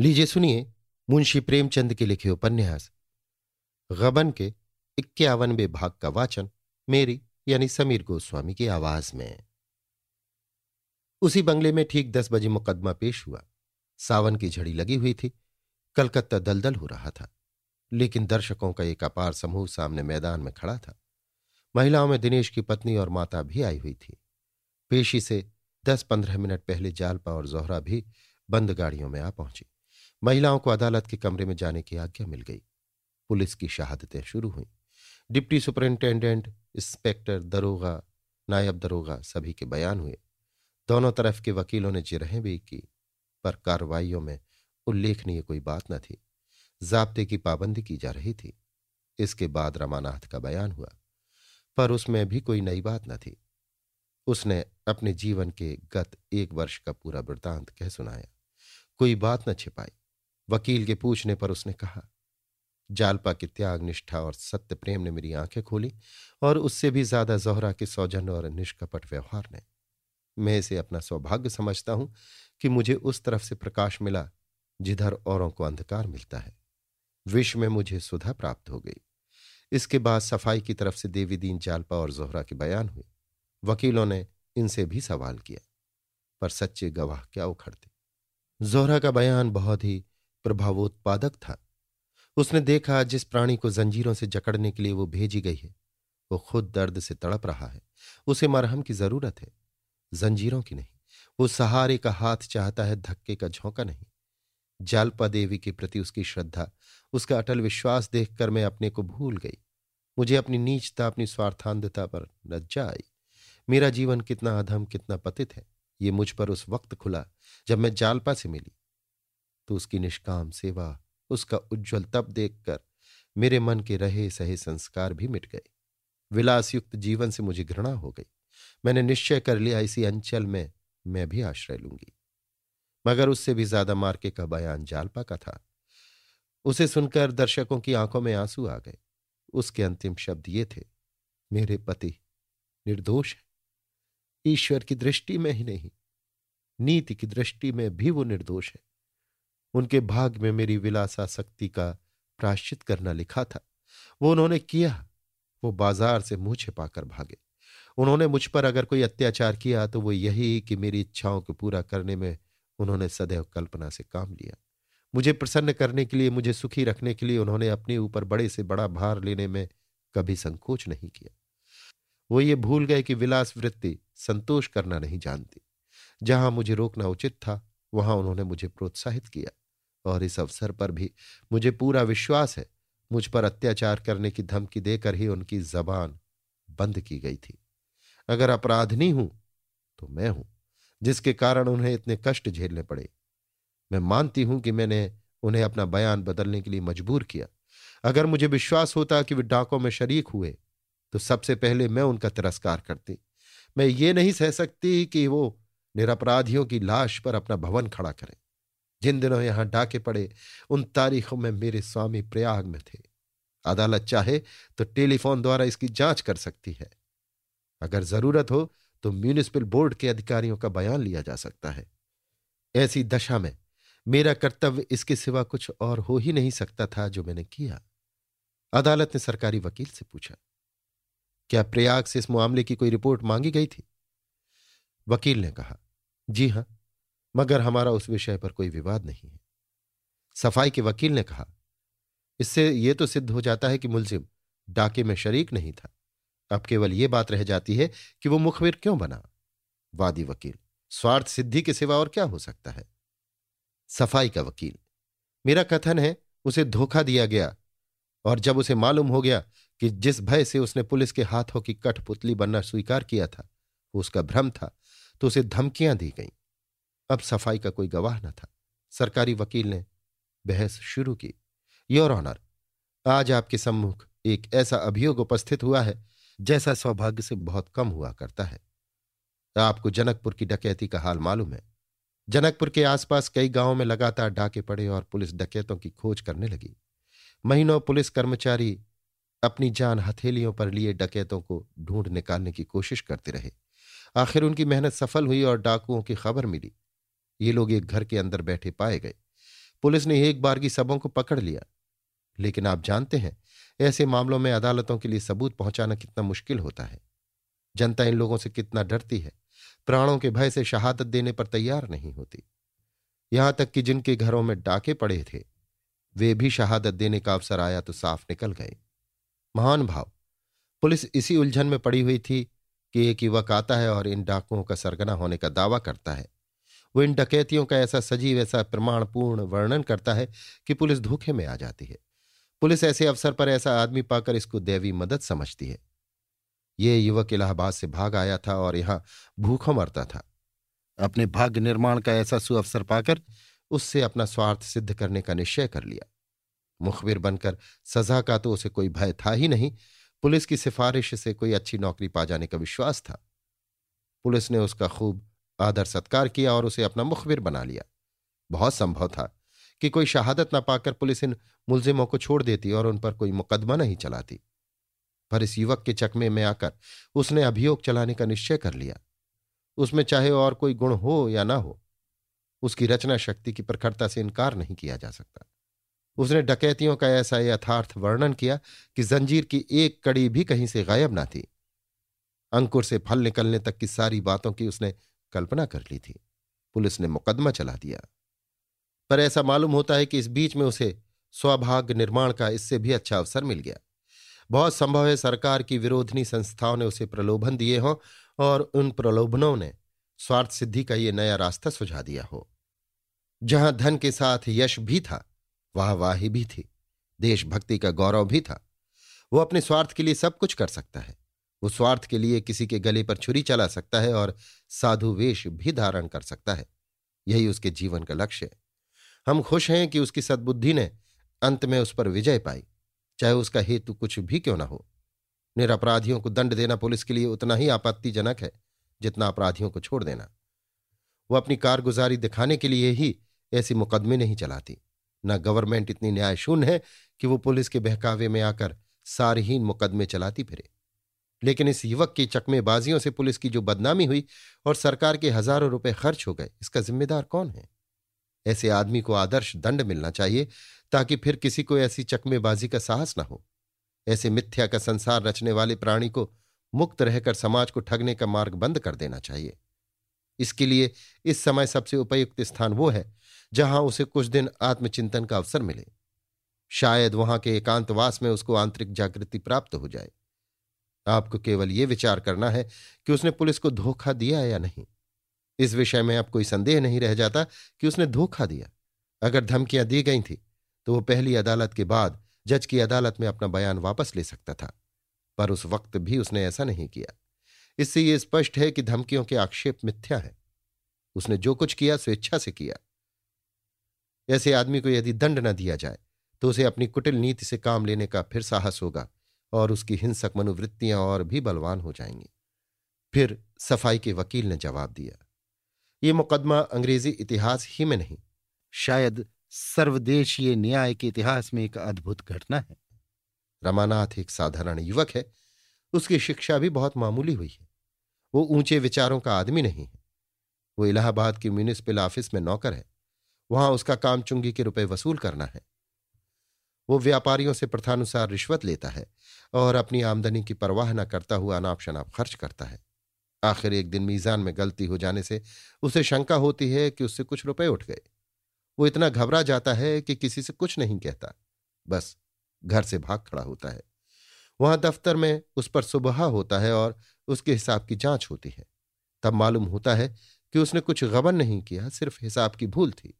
लीजिए सुनिए मुंशी प्रेमचंद के लिखे उपन्यास। गबन के इक्यावनवे भाग का वाचन मेरी यानी समीर गोस्वामी की आवाज़ में। उसी बंगले में ठीक दस बजे मुकदमा पेश हुआ। सावन की झड़ी लगी हुई थी। कलकत्ता दलदल हो रहा था। लेकिन दर्शकों का एक अपार समूह सामने मैदान में खड़ा था। महिलाओं में दिनेश की पत्नी और माता भी आई हुई थी। पेशी से दस पंद्रह मिनट पहले जालपा और जोहरा भी बंद गाड़ियों में आ पहुँची। महिलाओं को अदालत के कमरे में जाने की आज्ञा मिल गई। पुलिस की शहादतें शुरू हुई। डिप्टी सुपरिंटेंडेंट, इंस्पेक्टर दरोगा, नायब दरोगा सभी के बयान हुए। दोनों तरफ़ के वकीलों ने जिरहें भी की, पर कार्रवाइयों में उल्लेखनीय कोई बात न थी। जाब्ते की पाबंदी की जा रही थी। इसके बाद रमानाथ का बयान हुआ, पर उसमें भी कोई नई बात न थी। उसने अपने जीवन के गत एक वर्ष का पूरा वृतांत कह सुनाया। कोई बात न छिपाई। वकील के पूछने पर उसने कहा, जालपा की त्याग, निष्ठा और सत्य प्रेम ने मेरी आँखें खोली और उससे भी ज़्यादा जोहरा के सौजन्य और निष्कपट व्यवहार ने। मैं इसे अपना सौभाग्य समझता हूँ कि मुझे उस तरफ़ से प्रकाश मिला जिधर औरों को अंधकार मिलता है। विश्व में मुझे सुधा प्राप्त हो गई। इसके बाद सफ़ाई की तरफ़ से देवी दीन जालपा और जोहरा के बयान हुए। वकीलों ने इनसे भी सवाल किया, पर सच्चे गवाह क्या उखड़ते? जोहरा का बयान बहुत ही प्रभावोत्पादक था। उसने देखा जिस प्राणी को जंजीरों से जकड़ने के लिए वो भेजी गई है, वो खुद दर्द से तड़प रहा है। उसे मरहम की ज़रूरत है। जंजीरों की नहीं, वो सहारे का हाथ चाहता है, धक्के का झोंका नहीं। जालपा देवी के प्रति उसकी श्रद्धा, उसका अटल विश्वास देखकर मैं अपने को भूल गई। मुझे अपनी नीचता, अपनी स्वार्थांधता पर लज्जा आई मेरा जीवन कितना अधम, कितना पतित है। ये मुझ पर उस वक्त खुला जब मैं जालपा से मिली। तो उसकी निष्काम सेवा, उसका उज्जवल तप देखकर मेरे मन के रहे सहे संस्कार भी मिट गए। विलासयुक्त जीवन से मुझे घृणा हो गई। मैंने निश्चय कर लिया इसी अंचल में मैं भी आश्रय लूँगी। मगर उससे भी ज़्यादा मार्के का बयान जालपा का था। उसे सुनकर दर्शकों की आँखों में आँसू आ गए। उसके अंतिम शब्द ये थे, मेरे पति निर्दोष है। ईश्वर की दृष्टि में ही नहीं, नीति की दृष्टि में भी वो निर्दोष है। उनके भाग में मेरी विलासाशक्ति का प्राश्चित करना लिखा था। वो उन्होंने किया। वो बाज़ार से मुँह छिपाकर भागे। उन्होंने मुझ पर अगर कोई अत्याचार किया तो वो यही कि मेरी इच्छाओं को पूरा करने में उन्होंने सदैव कल्पना से काम लिया। मुझे प्रसन्न करने के लिए, मुझे सुखी रखने के लिए उन्होंने अपने ऊपर बड़े से बड़ा भार लेने में कभी संकोच नहीं किया। वो ये भूल गए कि विलास वृत्ति संतोष करना नहीं जानती। जहाँ मुझे रोकना उचित था, वहाँ उन्होंने मुझे प्रोत्साहित किया। और इस अवसर पर भी मुझे पूरा विश्वास है, मुझ पर अत्याचार करने की धमकी देकर ही उनकी जबान बंद की गई थी। अगर अपराधनी हूँ तो मैं हूँ, जिसके कारण उन्हें इतने कष्ट झेलने पड़े। मैं मानती हूँ कि मैंने उन्हें अपना बयान बदलने के लिए मजबूर किया। अगर मुझे विश्वास होता कि वे डाकों में शरीक हुए तो सबसे पहले मैं उनका तिरस्कार करती। मैं ये नहीं सह सकती कि वो निरपराधियों की लाश पर अपना भवन खड़ा करें। जिन दिनों यहाँ डाके पड़े, उन तारीखों में मेरे स्वामी प्रयाग में थे। अदालत चाहे तो टेलीफोन द्वारा इसकी जाँच कर सकती है। अगर ज़रूरत हो तो म्यूनिसिपल बोर्ड के अधिकारियों का बयान लिया जा सकता है। ऐसी दशा में मेरा कर्तव्य इसके सिवा कुछ और हो ही नहीं सकता था जो मैंने किया। अदालत ने सरकारी वकील से पूछा, क्या प्रयाग से इस मामले की कोई रिपोर्ट मांगी गई थी? वकील ने कहा, जी हाँ मगर हमारा उस विषय पर कोई विवाद नहीं है। सफ़ाई के वकील ने कहा, इससे यह तो सिद्ध हो जाता है कि मुलजिम डाके में शरीक नहीं था। अब केवल यह बात रह जाती है कि वो मुखबिर क्यों बना? वादी वकील, स्वार्थ सिद्धि के सिवा और क्या हो सकता है? सफ़ाई का वकील, मेरा कथन है, उसे धोखा दिया गया और जब उसे मालूम हो गया कि जिस भय से उसने पुलिस के हाथों की कठपुतली बनना स्वीकार किया था उसका भ्रम था तो उसे धमकियाँ दी गईं। अब सफ़ाई का कोई गवाह न था। सरकारी वकील ने बहस शुरू की। योर ऑनर, आज आपके सम्मुख एक ऐसा अभियोग उपस्थित हुआ है, जैसा सौभाग्य से बहुत कम हुआ करता है। आपको जनकपुर की डकैती का हाल मालूम है। जनकपुर के आसपास कई गाँवों में लगातार डाके पड़े और पुलिस डकैतों की खोज करने लगी। महीनों पुलिस कर्मचारी अपनी जान हथेलियों पर लिए डकैतों को ढूंढ निकालने की कोशिश करते रहे। आखिर उनकी मेहनत सफल हुई और डाकुओं की खबर मिली। ये लोग एक घर के अंदर बैठे पाए गए। पुलिस ने एक बार की सबों को पकड़ लिया। लेकिन आप जानते हैं, ऐसे मामलों में अदालतों के लिए सबूत पहुंचाना कितना मुश्किल होता है। जनता इन लोगों से कितना डरती है। प्राणों के भय से शहादत देने पर तैयार नहीं होती। यहाँ तक कि जिनके घरों में डाके पड़े थे, वे भी शहादत देने का अवसर आया तो साफ़ निकल गए। महान भाव। पुलिस इसी उलझन में पड़ी हुई थी कि एक युवक आता है और इन डाकुओं का सरगना होने का दावा करता है। वो इन डकैतियों का ऐसा सजीव, ऐसा प्रमाणपूर्ण वर्णन करता है कि पुलिस धोखे में आ जाती है। पुलिस ऐसे अवसर पर ऐसा आदमी पाकर इसको दैवी मदद समझती है। ये युवक इलाहाबाद से भाग आया था और यहाँ भूखों मरता था। अपने भाग्य निर्माण का ऐसा सुअवसर पाकर उससे अपना स्वार्थ सिद्ध करने का निश्चय कर लिया। मुखबिर बनकर सजा का तो उसे कोई भय था ही नहीं। पुलिस की सिफारिश से कोई अच्छी नौकरी पा जाने का विश्वास था। पुलिस ने उसका खूब आदर सत्कार किया और उसे अपना मुखबिर बना लिया। बहुत संभव था कि कोई शहादत न पाकर पुलिस इन मुलजिमों को छोड़ देती और उन पर कोई मुकदमा नहीं चलाती। पर इस युवक के चकमे में आकर उसने अभियोग चलाने का निश्चय कर लिया। उसमें चाहे और कोई गुण हो या ना हो, उसकी रचना शक्ति की प्रखरता से इनकार नहीं किया जा सकता। उसने डकैतियों का ऐसा यथार्थ वर्णन किया कि जंजीर की एक कड़ी भी कहीं से गायब ना थी। अंकुर से फल निकलने तक की सारी बातों की उसने कल्पना कर ली थी। पुलिस ने मुकदमा चला दिया। पर ऐसा मालूम होता है कि इस बीच में उसे स्वभाग्य निर्माण का इससे भी अच्छा अवसर मिल गया। बहुत संभव है सरकार की विरोधनी संस्थाओं ने उसे प्रलोभन दिए हों और उन प्रलोभनों ने स्वार्थ सिद्धि का ये नया रास्ता सुझा दिया हो। जहाँ धन के साथ यश भी था, वाह वाही भी थी। देशभक्ति का गौरव भी था। वो अपने स्वार्थ के लिए सब कुछ कर सकता है। वो स्वार्थ के लिए किसी के गले पर छुरी चला सकता है और साधु वेश भी धारण कर सकता है। यही उसके जीवन का लक्ष्य है। हम खुश हैं कि उसकी सद्बुद्धि ने अंत में उस पर विजय पाई। चाहे उसका हेतु कुछ भी क्यों ना हो। निरपराधियों को दंड देना पुलिस के लिए उतना ही आपत्तिजनक है, जितना अपराधियों को छोड़ देना। वो अपनी कारगुजारी दिखाने के लिए ही ऐसी मुकदमे नहीं चलाती। न गवर्नमेंट इतनी न्याय शून्य है कि वो पुलिस के बहकावे में आकर सारहीन मुकदमे चलाती फिरे। लेकिन इस युवक की चकमेबाजियों से पुलिस की जो बदनामी हुई और सरकार के हज़ारों रुपए खर्च हो गए, इसका जिम्मेदार कौन है? ऐसे आदमी को आदर्श दंड मिलना चाहिए ताकि फिर किसी को ऐसी चकमेबाजी का साहस न हो। ऐसे मिथ्या का संसार रचने वाले प्राणी को मुक्त रहकर समाज को ठगने का मार्ग बंद कर देना चाहिए। इसके लिए इस समय सबसे उपयुक्त स्थान वो है जहाँ उसे कुछ दिन आत्मचिंतन का अवसर मिले। शायद वहाँ के एकांतवास में उसको आंतरिक जागृति प्राप्त हो जाए। आपको केवल यह विचार करना है कि उसने पुलिस को धोखा दिया या नहीं। इस विषय में अब कोई संदेह नहीं रह जाता कि उसने धोखा दिया। अगर धमकियाँ दी गई थी तो वो पहली अदालत के बाद जज की अदालत में अपना बयान वापस ले सकता था। पर उस वक्त भी उसने ऐसा नहीं किया। इससे यह स्पष्ट है कि धमकियों के आक्षेप मिथ्या है। उसने जो कुछ किया, स्वेच्छा से किया। ऐसे आदमी को यदि दंड न दिया जाए तो उसे अपनी कुटिल नीति से काम लेने का फिर साहस होगा। और उसकी हिंसक मनोवृत्तियाँ और भी बलवान हो जाएँगी। फिर सफ़ाई के वकील ने जवाब दिया, ये मुकदमा अंग्रेज़ी इतिहास ही में नहीं, शायद सर्वदेशीय न्याय के इतिहास में एक अद्भुत घटना है। रमानाथ एक साधारण युवक है, उसकी शिक्षा भी बहुत मामूली हुई है। वो ऊँचे विचारों का आदमी नहीं है। वो इलाहाबाद की म्यूनिसिपल ऑफ़िस में नौकर है। वहाँ उसका काम चुंगी के रुपए वसूल करना है। वो व्यापारियों से प्रथानुसार रिश्वत लेता है और अपनी आमदनी की परवाह न करता हुआ अनाप शनाप खर्च करता है। आखिर एक दिन मीजान में गलती हो जाने से उसे शंका होती है कि उससे कुछ रुपए उठ गए। वो इतना घबरा जाता है कि किसी से कुछ नहीं कहता। बस घर से भाग खड़ा होता है। वहाँ दफ्तर में उस पर सुबह होता है और उसके हिसाब की जाँच होती है। तब मालूम होता है कि उसने कुछ गबन नहीं किया, सिर्फ़ हिसाब की भूल थी।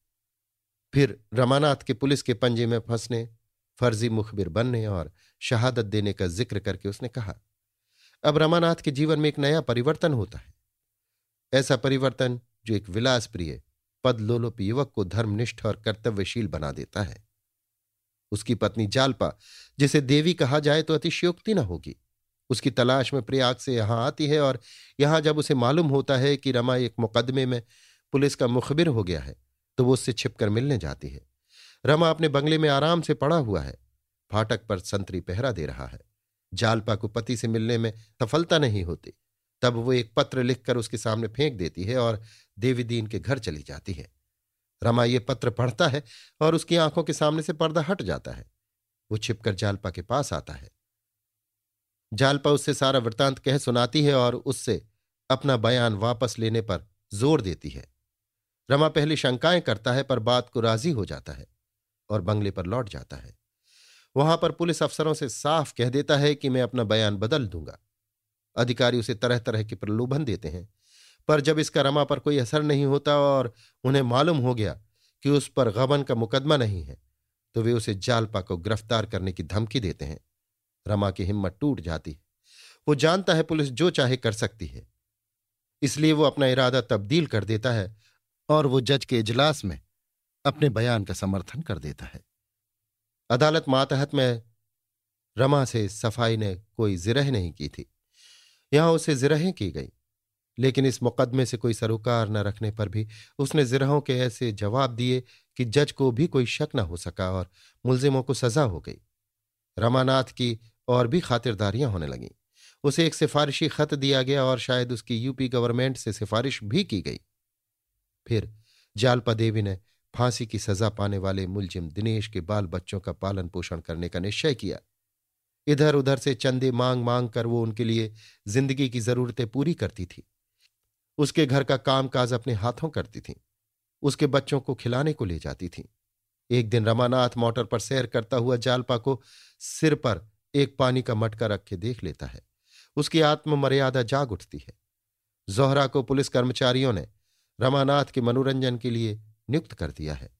फिर रमानाथ के पुलिस के पंजे में फंसने फर्जी मुखबिर बनने और शहादत देने का ज़िक्र करके उसने कहा, अब रमानाथ के जीवन में एक नया परिवर्तन होता है। ऐसा परिवर्तन जो एक विलास प्रिय पदलोलोप युवक को धर्मनिष्ठ और कर्तव्यशील बना देता है। उसकी पत्नी जालपा, जिसे देवी कहा जाए तो अतिशयोक्ति न होगी। उसकी तलाश में प्रयाग से यहाँ आती है और यहाँ जब उसे मालूम होता है कि रमा एक मुकदमे में पुलिस का मुखबिर हो गया है तो वो उससे छिपकर मिलने जाती है। रमा अपने बंगले में आराम से पड़ा हुआ है। फाटक पर संतरी पहरा दे रहा है। जालपा को पति से मिलने में सफलता नहीं होती। तब वो एक पत्र लिखकर उसके सामने फेंक देती है और देवी दीन के घर चली जाती है। रमा ये पत्र पढ़ता है और उसकी आँखों के सामने से पर्दा हट जाता है। वो छिपकर जालपा के पास आता है। जालपा उससे सारा वृतांत कह सुनाती है और उससे अपना बयान वापस लेने पर ज़ोर देती है। रमा पहले शंकाएँ करता है पर बात को राज़ी हो जाता है। और बंगले पर लौट जाता है। वहाँ पर पुलिस अफसरों से साफ़ कह देता है कि मैं अपना बयान बदल दूँगा। अधिकारी उसे तरह तरह के प्रलोभन देते हैं, पर जब इसका रमा पर कोई असर नहीं होता और उन्हें मालूम हो गया कि उस पर गबन का मुकदमा नहीं है तो वे उसे जालपा को गिरफ़्तार करने की धमकी देते हैं। रमा की हिम्मत टूट जाती है। वो जानता है पुलिस जो चाहे कर सकती है। इसलिए वो अपना इरादा तब्दील कर देता है और वो जज के इजलास में अपने बयान का समर्थन कर देता है। अदालत मातहत में रमा से सफ़ाई ने कोई जिरह नहीं की थी। यहाँ उसे जिरहें की गई, लेकिन इस मुकदमे से कोई सरोकार न रखने पर भी उसने जिरहों के ऐसे जवाब दिए कि जज को भी कोई शक न हो सका और मुलजिमों को सजा हो गई। रमानाथ की और भी खातिरदारियाँ होने लगीं। उसे एक सिफारिशी खत दिया गया और शायद उसकी यूपी गवर्नमेंट से सिफारिश भी की गई। फिर जालपा देवी ने फांसी की सजा पाने वाले मुलजिम दिनेश के बाल बच्चों का पालन पोषण करने का निश्चय किया। इधर उधर से चंदे मांग मांग कर वो उनके लिए ज़िंदगी की जरूरतें पूरी करती थी। उसके घर का कामकाज अपने हाथों करती थी। उसके बच्चों को खिलाने को ले जाती थी। एक दिन रमानाथ मोटर पर सैर करता हुआ जालपा को सिर पर एक पानी का मटका रख देख लेता है। उसकी आत्ममर्यादा जाग उठती है। जोहरा को पुलिस कर्मचारियों ने रमानाथ के मनोरंजन के लिए नियुक्त कर दिया है।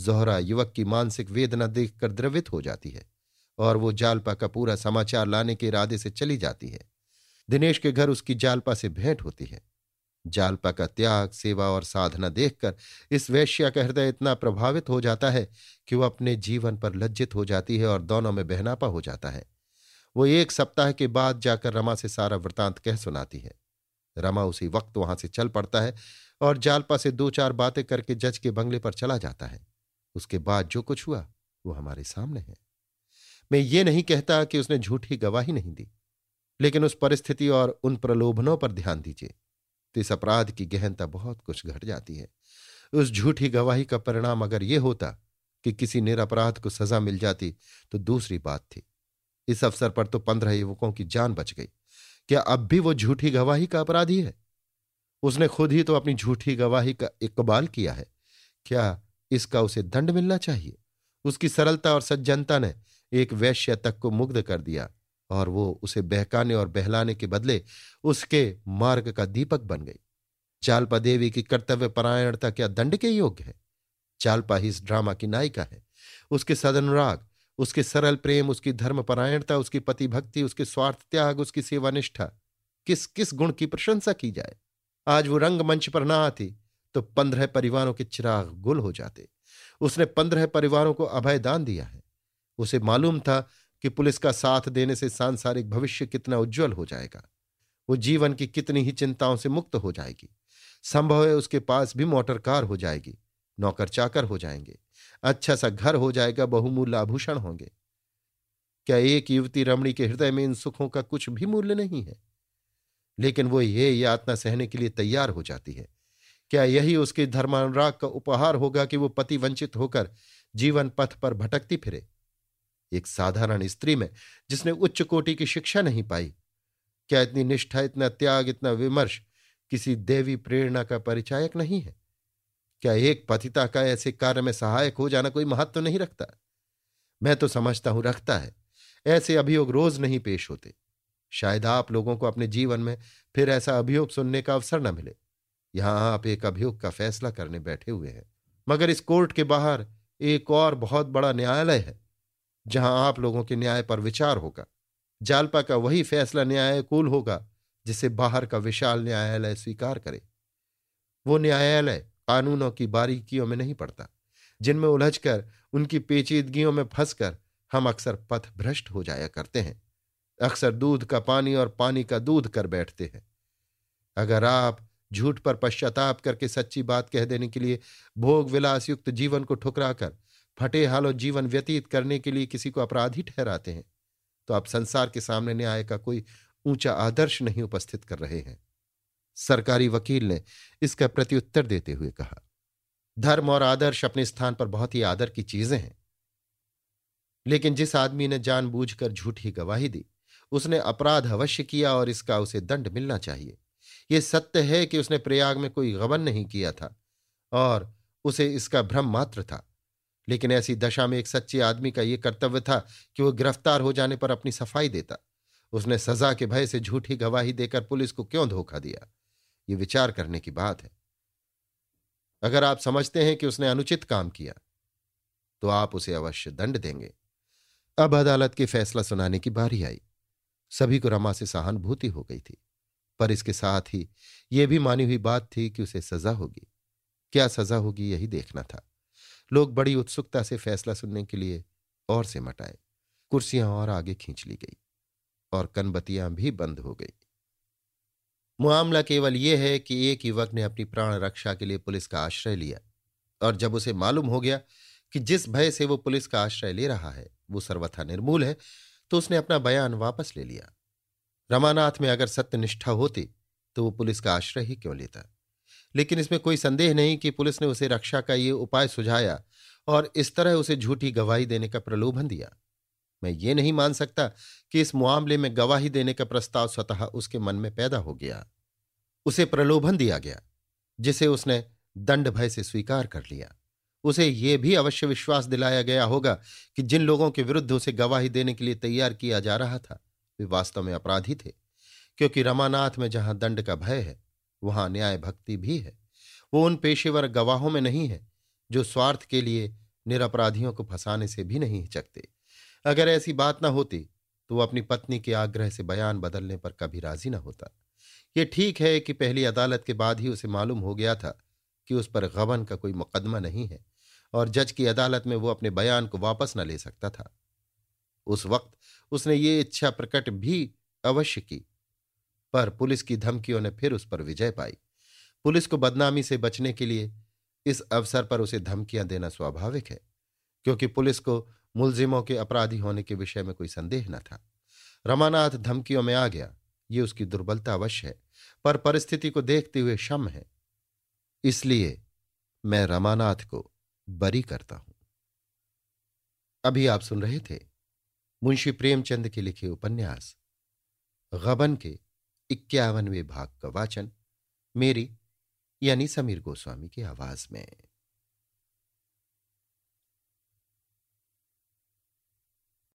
जोहरा युवक की मानसिक वेदना देखकर द्रवित हो जाती है और वो जालपा का पूरा समाचार लाने के इरादे से चली जाती है। दिनेश के घर उसकी जालपा से भेंट होती है। जालपा का त्याग, सेवा और साधना देखकर इस वैश्या का हृदय इतना प्रभावित हो जाता है कि वह अपने जीवन पर लज्जित हो जाती है और दोनों में बहनापा हो जाता है। वो एक सप्ताह के बाद जाकर रमा से सारा वृतांत कह सुनाती है। रमा उसी वक्त वहाँ से चल पड़ता है और जालपा से दो चार बातें करके जज के बंगले पर चला जाता है। उसके बाद जो कुछ हुआ, वो हमारे सामने है। मैं ये नहीं कहता कि उसने झूठी गवाही नहीं दी, लेकिन उस परिस्थिति और उन प्रलोभनों पर ध्यान दीजिए। तो इस अपराध की गहनता बहुत कुछ घट जाती है। उस झूठी गवाही का परिणाम अगर यह होता कि किसी निरपराध को सजा मिल जाती तो दूसरी बात थी। इस अवसर पर तो पंद्रह युवकों की जान बच गई। क्या अब भी वो झूठी गवाही का अपराधी है? उसने खुद ही तो अपनी झूठी गवाही का इकबाल किया है। क्या इसका उसे दंड मिलना चाहिए? उसकी सरलता और सज्जनता ने एक वैश्य तक को मुग्ध कर दिया और वो उसे बहकाने और बहलाने के बदले उसके मार्ग का दीपक बन गई। चालपा देवी की कर्तव्य परायणता क्या दंड के योग्य है? चालपा ही इस ड्रामा की नायिका है। उसके सदनुराग उसके सरल प्रेम, उसकी धर्मपरायणता उसकी पति भक्ति, उसके स्वार्थ त्याग, उसकी सेवानिष्ठा किस किस गुण की प्रशंसा की जाए? आज वो रंगमंच पर ना आती तो पंद्रह परिवारों के चिराग गुल हो जाते। उसने पंद्रह परिवारों को अभय दान दिया है। उसे मालूम था कि पुलिस का साथ देने से सांसारिक भविष्य कितना उज्जवल हो जाएगा। वो जीवन की कितनी ही चिंताओं से मुक्त हो जाएगी। संभव है उसके पास भी मोटर कार हो जाएगी, नौकर चाकर हो जाएँगे अच्छा सा घर हो जाएगा, बहुमूल्य आभूषण होंगे। क्या एक युवती रमणी के हृदय में इन सुखों का कुछ भी मूल्य नहीं है? लेकिन वो ये यातना सहने के लिए तैयार हो जाती है। क्या यही उसके धर्मानुराग का उपहार होगा कि वो पति वंचित होकर जीवन पथ पर भटकती फिरे? एक साधारण स्त्री में जिसने उच्च कोटि की शिक्षा नहीं पाई, क्या इतनी निष्ठा, इतना त्याग, इतना विमर्श किसी देवी प्रेरणा का परिचायक नहीं है? क्या एक पतिता का ऐसे कार्य में सहायक हो जाना कोई महत्व तो नहीं रखता? मैं तो समझता हूँ रखता है, ऐसे अभियोग रोज नहीं पेश होते। शायद आप लोगों को अपने जीवन में फिर ऐसा अभियोग सुनने का अवसर न मिले। यहाँ आप एक अभियोग का फैसला करने बैठे हुए हैं। मगर इस कोर्ट के बाहर एक और बहुत बड़ा न्यायालय है, जहाँ आप लोगों के न्याय पर विचार होगा। जालपा का वही फैसला न्यायकूल होगा, जिसे बाहर का विशाल न्यायालय स्वीकार करे। वो न्यायालय कानूनों की बारीकियों में नहीं पड़ता, जिनमें उलझकर, उनकी पेचीदगियों में फंसकर, हम अक्सर पथ भ्रष्ट हो जाया करते हैं। अक्सर दूध का पानी और पानी का दूध कर बैठते हैं। अगर आप झूठ पर पश्चाताप करके सच्ची बात कह देने के लिए भोग विलास युक्त जीवन को ठुकरा कर फटे हालों जीवन व्यतीत करने के लिए किसी को अपराधी ठहराते हैं तो आप संसार के सामने न्याय का कोई ऊँचा आदर्श नहीं उपस्थित कर रहे हैं। सरकारी वकील ने इसका प्रत्युत्तर देते हुए कहा, धर्म और आदर्श अपने स्थान पर बहुत ही आदर की चीज़ें हैं। लेकिन जिस आदमी ने जानबूझकर झूठी गवाही दी उसने अपराध अवश्य किया और इसका उसे दंड मिलना चाहिए। यह सत्य है कि उसने प्रयाग में कोई गबन नहीं किया था और उसे इसका भ्रम मात्र था। लेकिन ऐसी दशा में एक सच्चे आदमी का यह कर्तव्य था कि वह गिरफ़्तार हो जाने पर अपनी सफ़ाई देता। उसने सजा के भय से झूठी गवाही देकर पुलिस को क्यों धोखा दिया? ये विचार करने की बात है। अगर आप समझते हैं कि उसने अनुचित काम किया तो आप उसे अवश्य दंड देंगे। अब अदालत के फैसला सुनाने की बारी आई। सभी को रमा से सहानुभूति हो गई थी। पर इसके साथ ही यह भी मानी हुई बात थी कि उसे सजा होगी। क्या सजा होगी यही देखना था। लोग बड़ी उत्सुकता से फैसला सुनने के लिए और से मटाए कुर्सियाँ और आगे खींच ली गई और कनबतियाँ भी बंद हो गई। मामला केवल यह है कि एक युवक ने अपनी प्राण रक्षा के लिए पुलिस का आश्रय लिया और जब उसे मालूम हो गया कि जिस भय से वो पुलिस का आश्रय ले रहा है, वो सर्वथा निर्मूल है तो उसने अपना बयान वापस ले लिया। रमानाथ में अगर सत्यनिष्ठा होती तो वो पुलिस का आश्रय ही क्यों लेता? लेकिन इसमें कोई संदेह नहीं कि पुलिस ने उसे रक्षा का ये उपाय सुझाया और इस तरह उसे झूठी गवाही देने का प्रलोभन दिया। मैं ये नहीं मान सकता कि इस मामले में गवाही देने का प्रस्ताव स्वतः उसके मन में पैदा हो गया। उसे प्रलोभन दिया गया, जिसे उसने दंड भय से स्वीकार कर लिया। उसे यह भी अवश्य विश्वास दिलाया गया होगा कि जिन लोगों के विरुद्ध उसे गवाही देने के लिए तैयार किया जा रहा था, वे वास्तव में अपराधी थे। क्योंकि रमानाथ में जहाँ दंड का भय है, वहाँ न्याय भक्ति भी है। वो उन पेशेवर गवाहों में नहीं है, जो स्वार्थ के लिए निरपराधियों को फंसाने से भी नहीं हिचकते। अगर ऐसी बात ना होती तो वो अपनी पत्नी के आग्रह से बयान बदलने पर कभी राज़ी ना होता। ये ठीक है कि पहली अदालत के बाद ही उसे मालूम हो गया था कि उस पर गबन का कोई मुकदमा नहीं है। और जज की अदालत में वो अपने बयान को वापस न ले सकता था। उस वक्त उसने ये इच्छा प्रकट भी अवश्य की, पर पुलिस की धमकियों ने फिर उस पर विजय पाई। पुलिस को बदनामी से बचने के लिए इस अवसर पर उसे धमकियाँ देना स्वाभाविक है, क्योंकि पुलिस को मुलजिमों के अपराधी होने के विषय में कोई संदेह न था। रमानाथ धमकियों में आ गया, ये उसकी दुर्बलता अवश्य है, पर परिस्थिति को देखते हुए क्षम है। इसलिए मैं रमानाथ को बरी करता हूँ। अभी आप सुन रहे थे मुंशी प्रेमचंद के लिखे उपन्यास, गबन के इक्यावनवे भाग का वाचन, मेरी यानी समीर गोस्वामी की आवाज़ में।